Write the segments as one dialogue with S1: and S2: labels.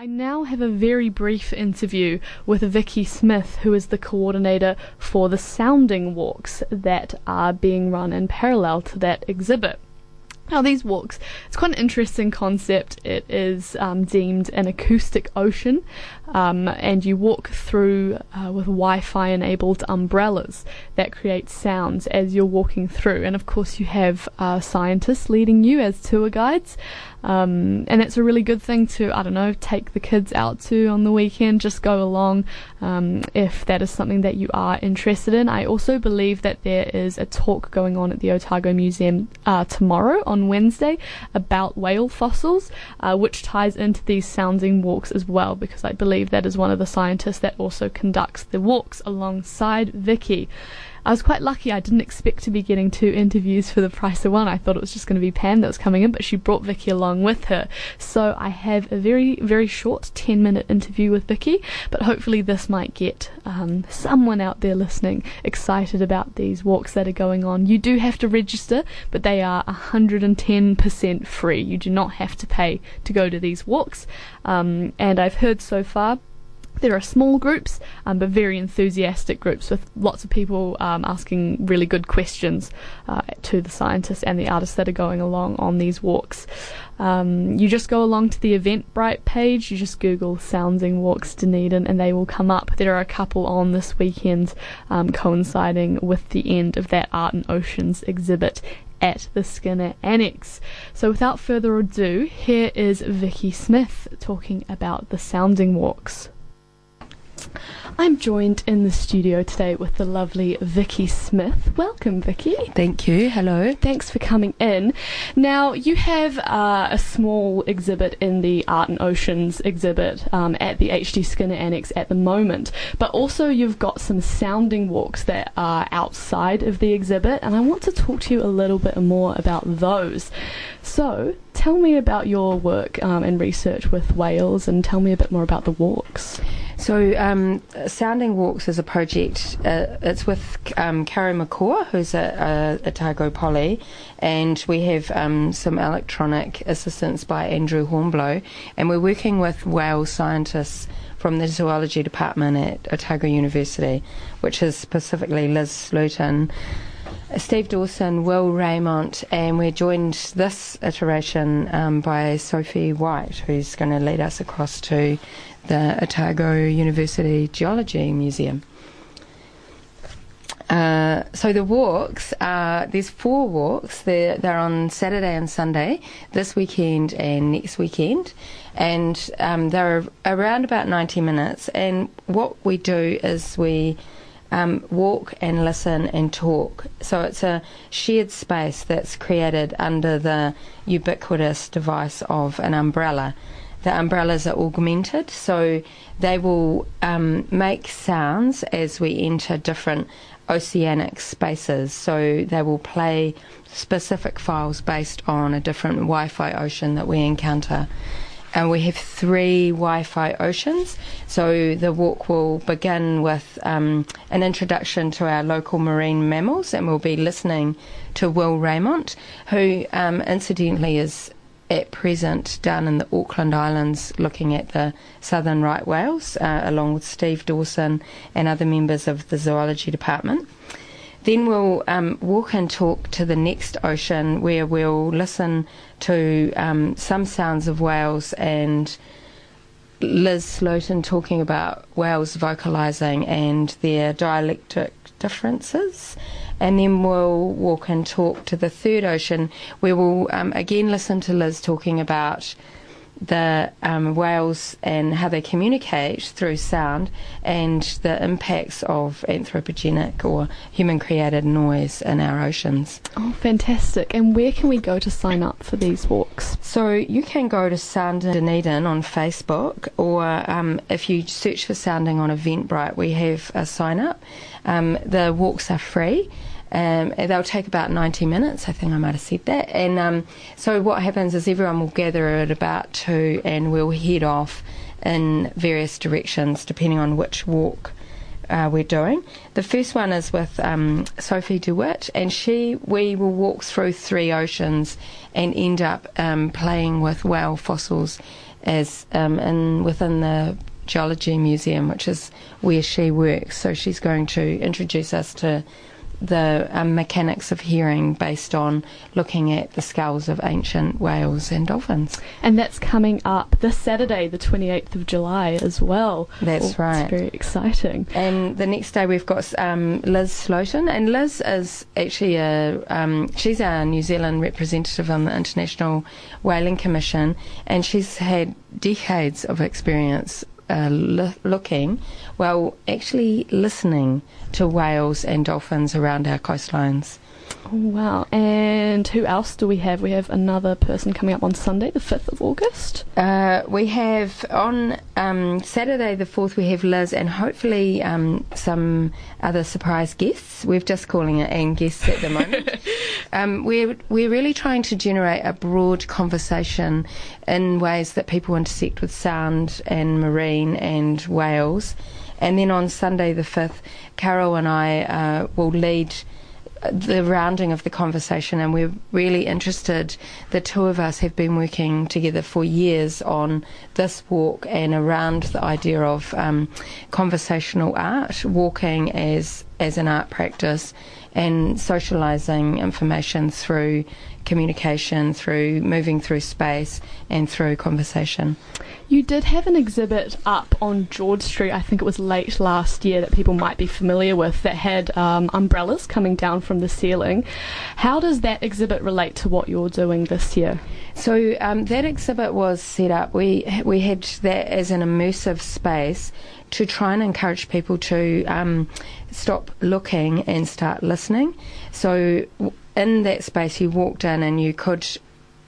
S1: I now have a very brief interview with Vicky Smith, who is the coordinator for the sounding walks that are being run in parallel to that exhibit. Now, these walks, it's quite an interesting concept. It is um, deemed an acoustic ocean, um, and you walk through uh, with Wi Fi enabled umbrellas that create sounds as you're walking through. And of course, you have uh, scientists leading you as tour guides. Um, and it's a really good thing to, I don't know, take the kids out to on the weekend, just go along um, if that is something that you are interested in. I also believe that there is a talk going on at the Otago Museum uh, tomorrow on Wednesday about whale fossils, uh, which ties into these sounding walks as well, because I believe that is one of the scientists that also conducts the walks alongside Vicky. I was quite lucky. I didn't expect to be getting two interviews for the price of one. I thought it was just going to be Pam that was coming in, but she brought Vicky along with her. So I have a very, very short 10 minute interview with Vicky, but hopefully this might get um, someone out there listening excited about these walks that are going on. You do have to register, but they are 110% free. You do not have to pay to go to these walks. Um, and I've heard so far there are small groups, um, but very enthusiastic groups with lots of people um, asking really good questions uh, to the scientists and the artists that are going along on these walks. Um, you just go along to the Eventbrite page, you just Google Sounding Walks Dunedin, and they will come up. There are a couple on this weekend um, coinciding with the end of that Art and Oceans exhibit at the Skinner Annex. So without further ado, here is Vicky Smith talking about the sounding walks. I'm joined in the studio today with the lovely Vicky Smith. Welcome, Vicky.
S2: Thank you. Hello.
S1: Thanks for coming in. Now, you have uh, a small exhibit in the Art and Oceans exhibit um, at the HD Skinner Annex at the moment, but also you've got some sounding walks that are outside of the exhibit, and I want to talk to you a little bit more about those. So, tell me about your work um, and research with whales, and tell me a bit more about the walks.
S2: So, um, Sounding Walks is a project. Uh, it's with um, Karen McCaw, who's at Otago Poly, and we have um, some electronic assistance by Andrew Hornblow, and we're working with whale scientists from the zoology department at Otago University, which is specifically Liz Slooten. Steve Dawson, Will Rayment, and we're joined this iteration um, by Sophie White, who's going to lead us across to the Otago University Geology Museum. Uh, so the walks, uh, there's four walks. They're, they're on Saturday and Sunday, this weekend and next weekend, and um, they're around about 90 minutes. And what we do is we um, walk and listen and talk. So it's a shared space that's created under the ubiquitous device of an umbrella the umbrellas are augmented, so they will um, make sounds as we enter different oceanic spaces. So they will play specific files based on a different Wi Fi ocean that we encounter. And we have three Wi Fi oceans. So the walk will begin with um, an introduction to our local marine mammals, and we'll be listening to Will Rayment, who um, incidentally is at present down in the Auckland Islands looking at the southern right whales, uh, along with Steve Dawson and other members of the zoology department. Then we'll um, walk and talk to the next ocean where we'll listen to um, some sounds of whales and Liz Slooten talking about whales vocalising and their dialectic differences and then we'll walk and talk to the third ocean, where we'll um, again listen to Liz talking about the um, whales and how they communicate through sound and the impacts of anthropogenic or human created noise in our oceans.
S1: Oh, fantastic. And where can we go to sign up for these walks?
S2: So you can go to Sounding Dunedin on Facebook, or um, if you search for Sounding on Eventbrite, we have a sign up. Um, the walks are free. Um, they'll take about 90 minutes. I think I might have said that. And um, so what happens is everyone will gather at about two, and we'll head off in various directions depending on which walk. Uh, we're doing. The first one is with um, Sophie DeWitt, and she we will walk through three oceans and end up um, playing with whale fossils as um, in within the Geology Museum, which is where she works. So she's going to introduce us to the um, mechanics of hearing based on looking at the skulls of ancient whales and dolphins.
S1: And that's coming up this Saturday, the 28th of July, as well.
S2: That's
S1: oh,
S2: right.
S1: It's very exciting.
S2: And the next day we've got um, Liz Slooten, and Liz is actually a um, she's our New Zealand representative on the International Whaling Commission, and she's had decades of experience uh, looking, well, actually listening to whales and dolphins around our coastlines.
S1: Oh, wow. And who else do we have? We have another person coming up on Sunday, the 5th of August.
S2: Uh, we have on um, Saturday the 4th, we have Liz and hopefully um, some other surprise guests. We're just calling it and guests at the moment. um, we're, we're really trying to generate a broad conversation in ways that people intersect with sound and marine and whales. And then on Sunday the 5th, Carol and I uh, will lead the rounding of the conversation, and we're really interested. The two of us have been working together for years on this walk and around the idea of um, conversational art, walking as as an art practice, and socializing information through communication, through moving through space, and through conversation.
S1: You did have an exhibit up on George Street, I think it was late last year, that people might be familiar with, that had um, umbrellas coming down from the ceiling. How does that exhibit relate to what you're doing this year?
S2: So um, that exhibit was set up. We we had that as an immersive space to try and encourage people to um, stop looking and start listening. So in that space, you walked in and you could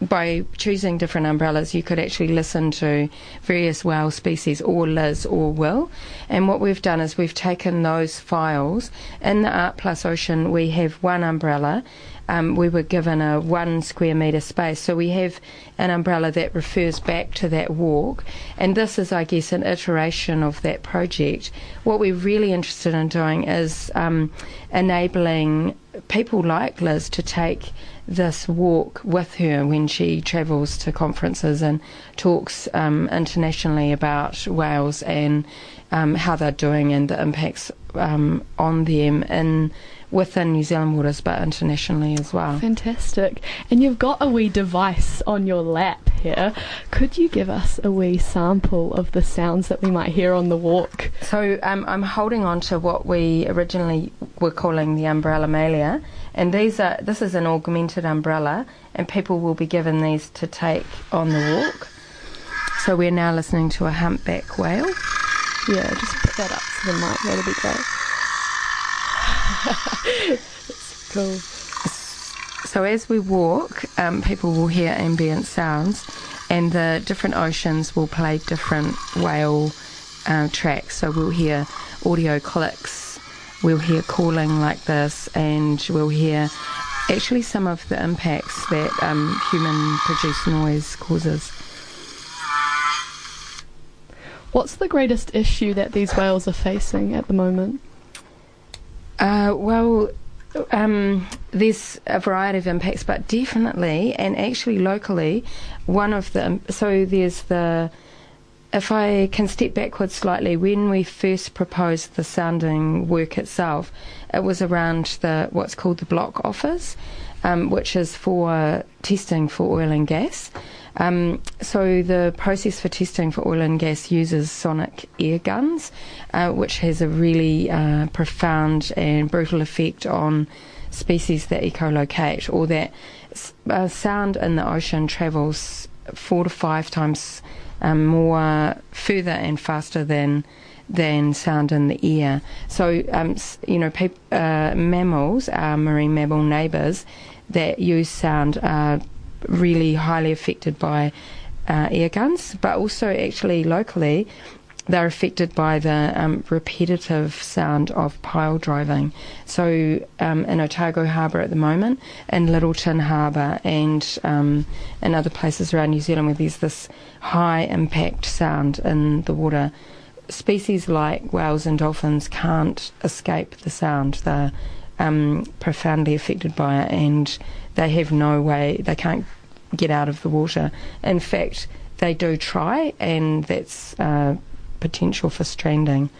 S2: by choosing different umbrellas, you could actually listen to various whale species, or Liz, or Will. And what we've done is we've taken those files. In the Art Plus Ocean, we have one umbrella. Um, we were given a one square metre space, so we have an umbrella that refers back to that walk. And this is, I guess, an iteration of that project. What we're really interested in doing is um, enabling people like Liz to take this walk with her when she travels to conferences and talks um, internationally about whales and um, how they're doing and the impacts um, on them in within New Zealand waters but internationally as well.
S1: Fantastic. And you've got a wee device on your lap here. Could you give us a wee sample of the sounds that we might hear on the walk?
S2: So um, I'm holding on to what we originally were calling the umbrella malia, and these are this is an augmented umbrella, and people will be given these to take on the walk. So we're now listening to a humpback whale.
S1: Yeah, just put that up to the mic. That'll be great. Cool.
S2: So as we walk, um, people will hear ambient sounds, and the different oceans will play different whale uh, tracks. So we'll hear audio clicks, we'll hear calling like this, and we'll hear actually some of the impacts that um, human-produced noise causes.
S1: What's the greatest issue that these whales are facing at the moment?
S2: Uh, well, um, there's a variety of impacts, but definitely, and actually locally, one of them. So there's the. If I can step backwards slightly, when we first proposed the sounding work itself, it was around the what's called the block offer, um, which is for testing for oil and gas. Um, so the process for testing for oil and gas uses sonic air guns, uh, which has a really uh, profound and brutal effect on species that echolocate, or that uh, sound in the ocean travels four to five times um, more further and faster than than sound in the ear. So, um, you know, pe- uh, mammals, our marine mammal neighbours that use sound are really highly affected by uh, air guns, but also actually locally they're affected by the um, repetitive sound of pile driving. So um, in Otago Harbour at the moment, in Lyttelton Harbour, and um, in other places around New Zealand where there's this high impact sound in the water, species like whales and dolphins can't escape the sound. They're um, profoundly affected by it, and they have no way. They can't get out of the water. In fact, they do try, and that's uh, potential for stranding.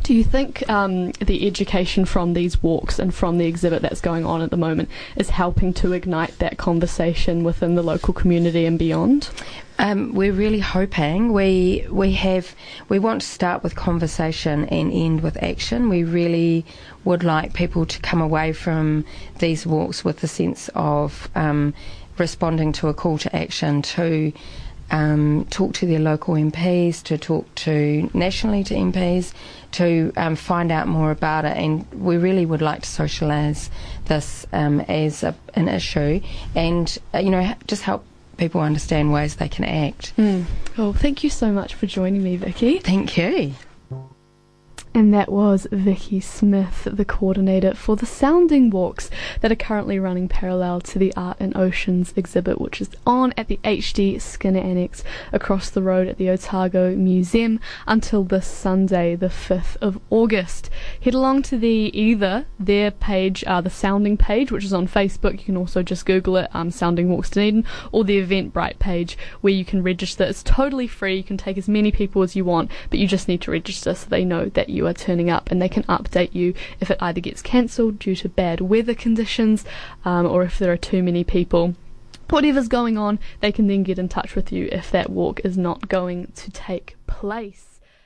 S1: Do you think um, the education from these walks and from the exhibit that's going on at the moment is helping to ignite that conversation within the local community and beyond?
S2: Um, we're really hoping we we have we want to start with conversation and end with action. We really would like people to come away from these walks with a sense of um, responding to a call to action to um, talk to their local MPs, to talk to nationally to MPs, to um, find out more about it. And we really would like to socialise this um, as a, an issue and, uh, you know, just help people understand ways they can act.
S1: Mm. Well, thank you so much for joining me, Vicky.
S2: Thank you.
S1: And that was Vicky Smith, the coordinator for the sounding walks that are currently running parallel to the Art and Oceans exhibit, which is on at the HD Skinner Annex across the road at the Otago Museum until this Sunday, the 5th of August. Head along to the either their page, uh, the sounding page, which is on Facebook. You can also just Google it, um, Sounding Walks Dunedin, or the Eventbrite page where you can register. It's totally free. You can take as many people as you want, but you just need to register so they know that you you are turning up and they can update you if it either gets cancelled due to bad weather conditions um, or if there are too many people whatever's going on, they can then get in touch with you if that walk is not going to take place.